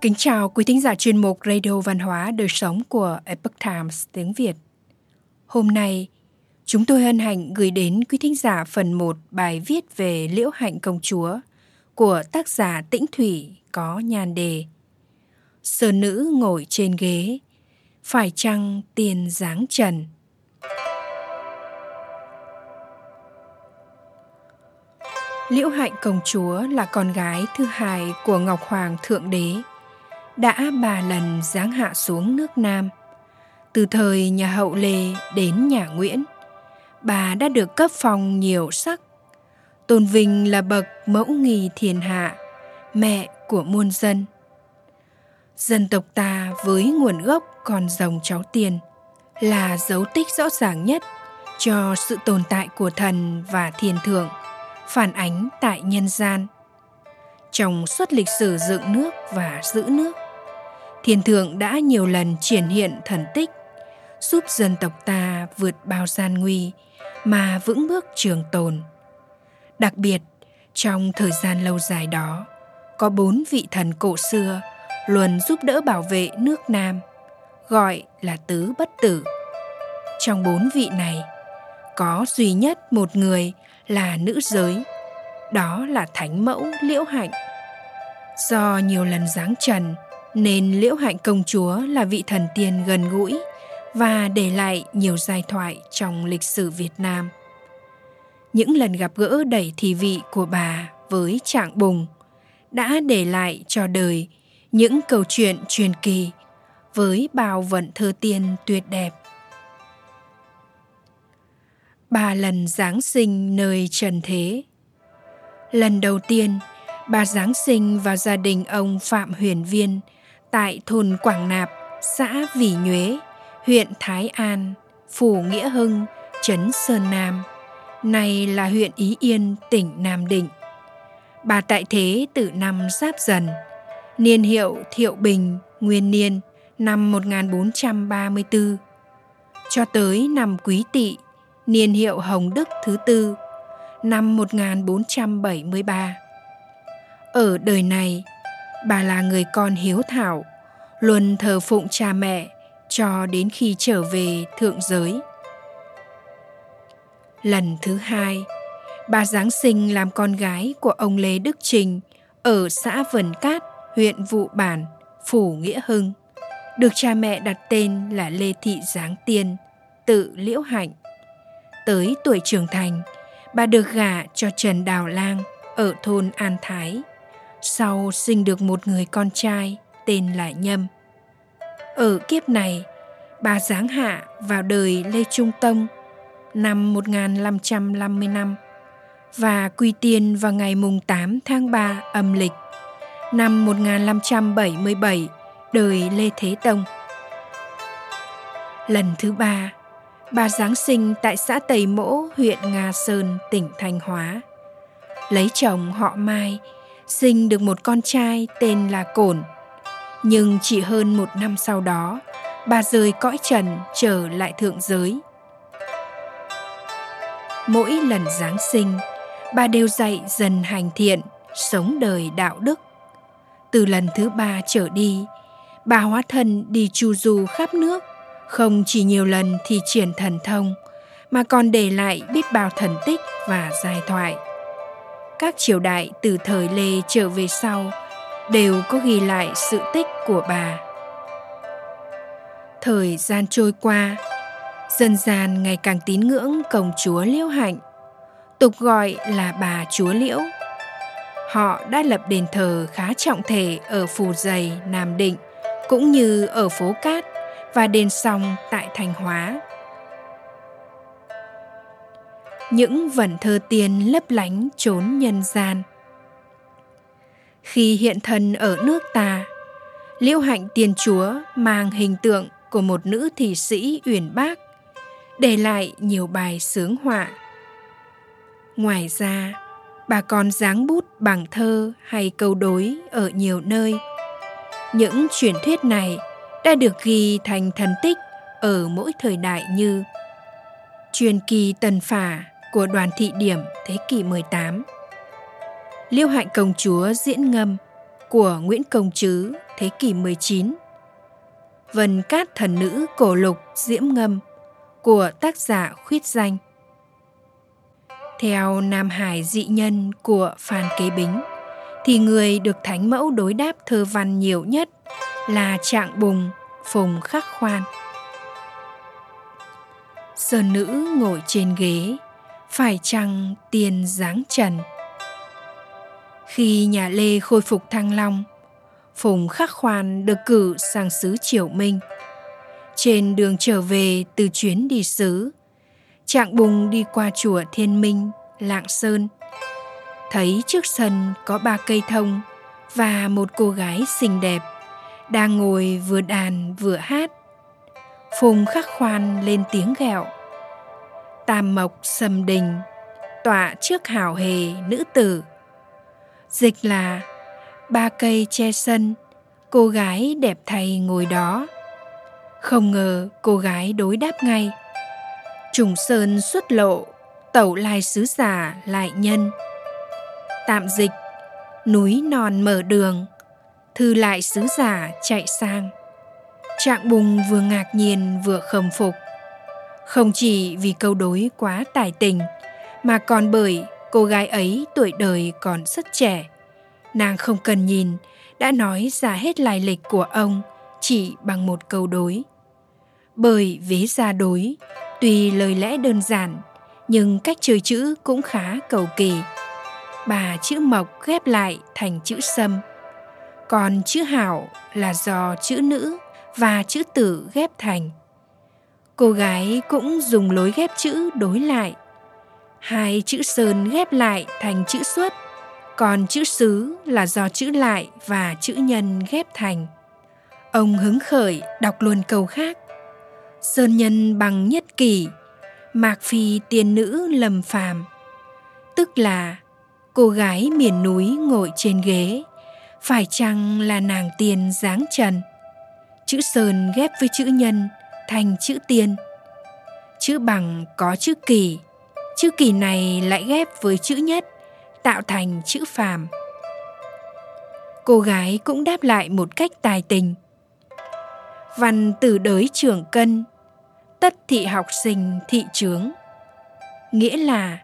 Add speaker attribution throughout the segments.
Speaker 1: Kính chào quý thính giả chuyên mục Radio Văn hóa Đời Sống của Epoch Times tiếng Việt. Hôm nay, chúng tôi hân hạnh gửi đến quý thính giả phần 1 bài viết về Liễu Hạnh Công Chúa của tác giả Tĩnh Thủy có nhan đề Sơ nữ ngồi trên ghế, phải chăng tiền dáng trần? Liễu Hạnh Công Chúa là con gái thứ hai của Ngọc Hoàng Thượng Đế – đã ba lần giáng hạ xuống nước Nam. Từ thời nhà Hậu Lê đến nhà Nguyễn, bà đã được cấp phòng nhiều sắc. Tôn vinh là bậc mẫu nghi thiên hạ, mẹ của muôn dân. Dân tộc ta với nguồn gốc còn dòng cháu tiền là dấu tích rõ ràng nhất cho sự tồn tại của thần và thiên thượng, phản ánh tại nhân gian. Trong suốt lịch sử dựng nước và giữ nước, Thiên thượng đã nhiều lần triển hiện thần tích, giúp dân tộc ta vượt bao gian nguy mà vững bước trường tồn. Đặc biệt, trong thời gian lâu dài đó, có bốn vị thần cổ xưa luôn giúp đỡ bảo vệ nước Nam, gọi là tứ bất tử. Trong bốn vị này, có duy nhất một người là nữ giới, đó là Thánh Mẫu Liễu Hạnh. Do nhiều lần giáng trần, nên Liễu Hạnh công chúa là vị thần tiên gần gũi và để lại nhiều giai thoại trong lịch sử Việt Nam. Những lần gặp gỡ đầy thi vị của bà với Trạng Bùng đã để lại cho đời những câu chuyện truyền kỳ với bao vận thơ tiên tuyệt đẹp. Ba lần Giáng sinh nơi trần thế Lần đầu tiên, bà Giáng sinh vào gia đình ông Phạm Huyền Viên – tại thôn Quảng Nạp, xã Vỉ Nhuế, huyện Thái An, phủ Nghĩa Hưng, trấn Sơn Nam, nay là huyện Ý Yên, tỉnh Nam Định. Bà tại thế từ năm Giáp Dần, niên hiệu Thiệu Bình, nguyên niên năm 1434, cho tới năm Quý Tỵ, niên hiệu Hồng Đức thứ tư, năm 1473. Ở đời này, bà là người con hiếu thảo, luôn thờ phụng cha mẹ cho đến khi trở về thượng giới. Lần thứ hai, bà Giáng sinh làm con gái của ông Lê Đức Trình ở xã Vân Cát, huyện Vụ Bản, Phủ Nghĩa Hưng, được cha mẹ đặt tên là Lê Thị Giáng Tiên, tự Liễu Hạnh. Tới tuổi trưởng thành, bà được gả cho Trần Đào Lang ở thôn An Thái, sau sinh được một người con trai tên là Nhâm. Ở kiếp này, bà giáng hạ vào đời Lê Trung Tông năm 1555 và quy tiên vào ngày mùng 8 tháng 3 âm lịch năm 1577 đời Lê Thế Tông. Lần thứ ba, bà Giáng sinh tại xã Tây Mỗ, huyện Nga Sơn, tỉnh Thanh Hóa. Lấy chồng họ Mai sinh được một con trai tên là Cổn. Nhưng chỉ hơn một năm sau đó, bà rời cõi trần trở lại thượng giới. Mỗi lần Giáng sinh, bà đều dạy dần hành thiện, sống đời đạo đức. Từ lần thứ ba trở đi, bà hóa thân đi chu du khắp nước, không chỉ nhiều lần thì triển thần thông, mà còn để lại biết bao thần tích và giai thoại các triều đại từ thời Lê trở về sau đều có ghi lại sự tích của bà. Thời gian trôi qua, dân gian ngày càng tín ngưỡng công chúa Liễu Hạnh, tục gọi là bà chúa Liễu. Họ đã lập đền thờ khá trọng thể ở Phù Dày, Nam Định, cũng như ở phố Cát và đền Song tại Thanh Hóa những vần thơ tiên lấp lánh trốn nhân gian. Khi hiện thân ở nước ta, Liễu Hạnh Tiên Chúa mang hình tượng của một nữ thị sĩ uyển bác, để lại nhiều bài sướng họa. Ngoài ra, bà còn dáng bút bằng thơ hay câu đối ở nhiều nơi. Những truyền thuyết này đã được ghi thành thần tích ở mỗi thời đại như truyền kỳ tần phả của đoàn thị điểm thế kỷ 18. Liêu hạnh công chúa diễn ngâm của Nguyễn Công Trứ thế kỷ 19. Vân Cát Thần Nữ Cổ Lục Diễm Ngâm của tác giả Khuyết Danh. Theo Nam Hải dị nhân của Phan Kế Bính, thì người được Thánh Mẫu đối đáp thơ văn nhiều nhất là Trạng Bùng, Phùng Khắc Khoan. Sơn nữ ngồi trên ghế, phải chăng tiền dáng trần? Khi nhà Lê khôi phục Thăng Long, Phùng Khắc Khoan được cử sang xứ Triều Minh. Trên đường trở về từ chuyến đi xứ, Trạng Bùng đi qua chùa Thiên Minh, Lạng Sơn. Thấy trước sân có ba cây thông và một cô gái xinh đẹp đang ngồi vừa đàn vừa hát. Phùng Khắc Khoan lên tiếng ghẹo. Tam Mộc Sầm Đình, tọa trước hảo hề nữ tử. Dịch là ba cây che sân, cô gái đẹp thay ngồi đó. Không ngờ cô gái đối đáp ngay. Trùng sơn xuất lộ, tẩu lai sứ giả lại nhân. Tạm dịch, núi non mở đường, thư lại sứ giả chạy sang. Trạng bùng vừa ngạc nhiên vừa khâm phục. Không chỉ vì câu đối quá tài tình, mà còn bởi cô gái ấy tuổi đời còn rất trẻ. Nàng không cần nhìn đã nói ra hết lai lịch của ông chỉ bằng một câu đối. Bởi vế ra đối tuy lời lẽ đơn giản nhưng cách chơi chữ cũng khá cầu kỳ. Bà chữ mộc ghép lại thành chữ sâm. Còn chữ hảo là do chữ nữ và chữ tử ghép thành cô gái cũng dùng lối ghép chữ đối lại hai chữ sơn ghép lại thành chữ xuất còn chữ xứ là do chữ lại và chữ nhân ghép thành. Ông hứng khởi đọc luôn câu khác. Sơn nhân bằng nhất kỷ, mạc phi tiên nữ lầm phàm. Tức là cô gái miền núi ngồi trên ghế, phải chăng là nàng tiên dáng trần? Chữ sơn ghép với chữ nhân thành chữ tiên. Chữ bằng có chữ kỳ, chữ kỳ này lại ghép với chữ nhất tạo thành chữ phàm. Cô gái cũng đáp lại một cách tài tình. Văn từ đới trưởng cân tất thị học sinh thị trướng. Nghĩa là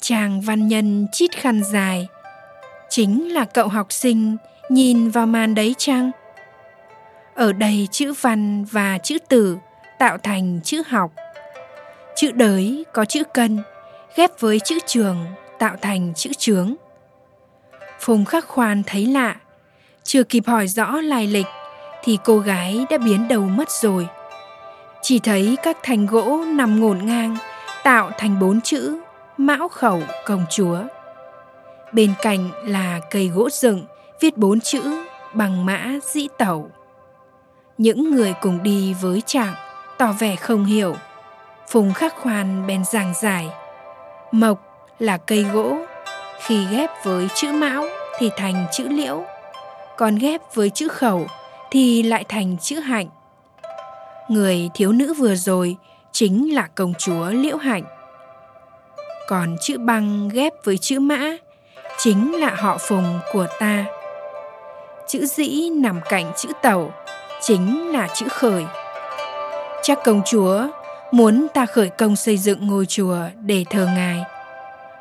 Speaker 1: chàng văn nhân chít khăn dài chính là cậu học sinh nhìn vào màn đấy chăng? Ở đây chữ văn và chữ tử tạo thành chữ học chữ đới có chữ cân ghép với chữ trường tạo thành chữ trướng. Phùng Khắc Khoan thấy lạ, chưa kịp hỏi rõ lai lịch thì cô gái đã biến đầu mất rồi. Chỉ thấy các thành gỗ nằm ngổn ngang tạo thành bốn chữ mão khẩu công chúa. Bên cạnh là cây gỗ dựng viết bốn chữ bằng mã dĩ tẩu. Những người cùng đi với chàng tỏ vẻ không hiểu. Phùng Khắc Khoan bèn giảng giải. Mộc là cây gỗ, khi ghép với chữ mão thì thành chữ liễu, còn ghép với chữ khẩu thì lại thành chữ hạnh người thiếu nữ vừa rồi chính là công chúa liễu hạnh còn chữ băng ghép với chữ mã chính là họ phùng của ta chữ dĩ nằm cạnh chữ tẩu chính là chữ khởi chắc công chúa muốn ta khởi công xây dựng ngôi chùa để thờ ngài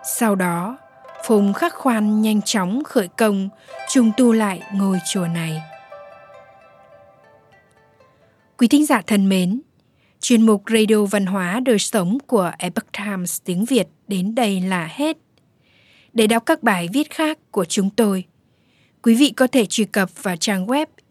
Speaker 1: sau đó, Phùng Khắc Khoan nhanh chóng khởi công trùng tu lại ngôi chùa này. Quý thính giả thân mến, chuyên mục Radio Văn hóa Đời Sống của Epoch Times tiếng Việt đến đây là hết. Để đọc các bài viết khác của chúng tôi, quý vị có thể truy cập vào trang web